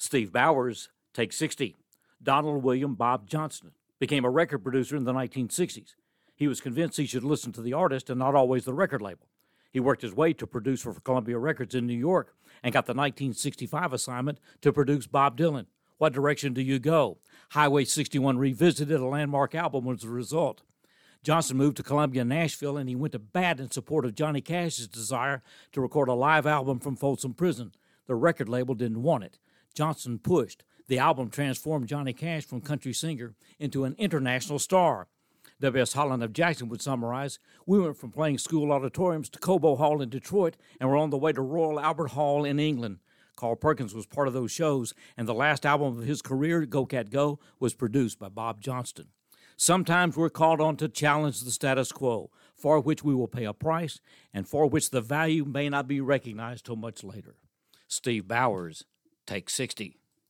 Steve Bowers, takes 60. Donald William Bob Johnston became a record producer in the 1960s. He was convinced he should listen to the artist and not always the record label. He worked his way to produce for Columbia Records in New York and got the 1965 assignment to produce Bob Dylan. What direction do you go? Highway 61 Revisited, a landmark album, was the result. Johnston moved to Columbia Nashville, and he went to bat in support of Johnny Cash's desire to record a live album from Folsom Prison. The record label didn't want it. Johnston pushed. The album transformed Johnny Cash from country singer into an international star. W.S. Holland of Jackson would summarize We went from playing school auditoriums to Cobo Hall in Detroit, and we're on the way to Royal Albert Hall in England. Carl Perkins was part of those shows, and the last album of his career, Go Cat Go, was produced by Bob Johnston. Sometimes we're called on to challenge the status quo, for which we will pay a price, and for which the value may not be recognized till much later. Steve Bowers, take 60.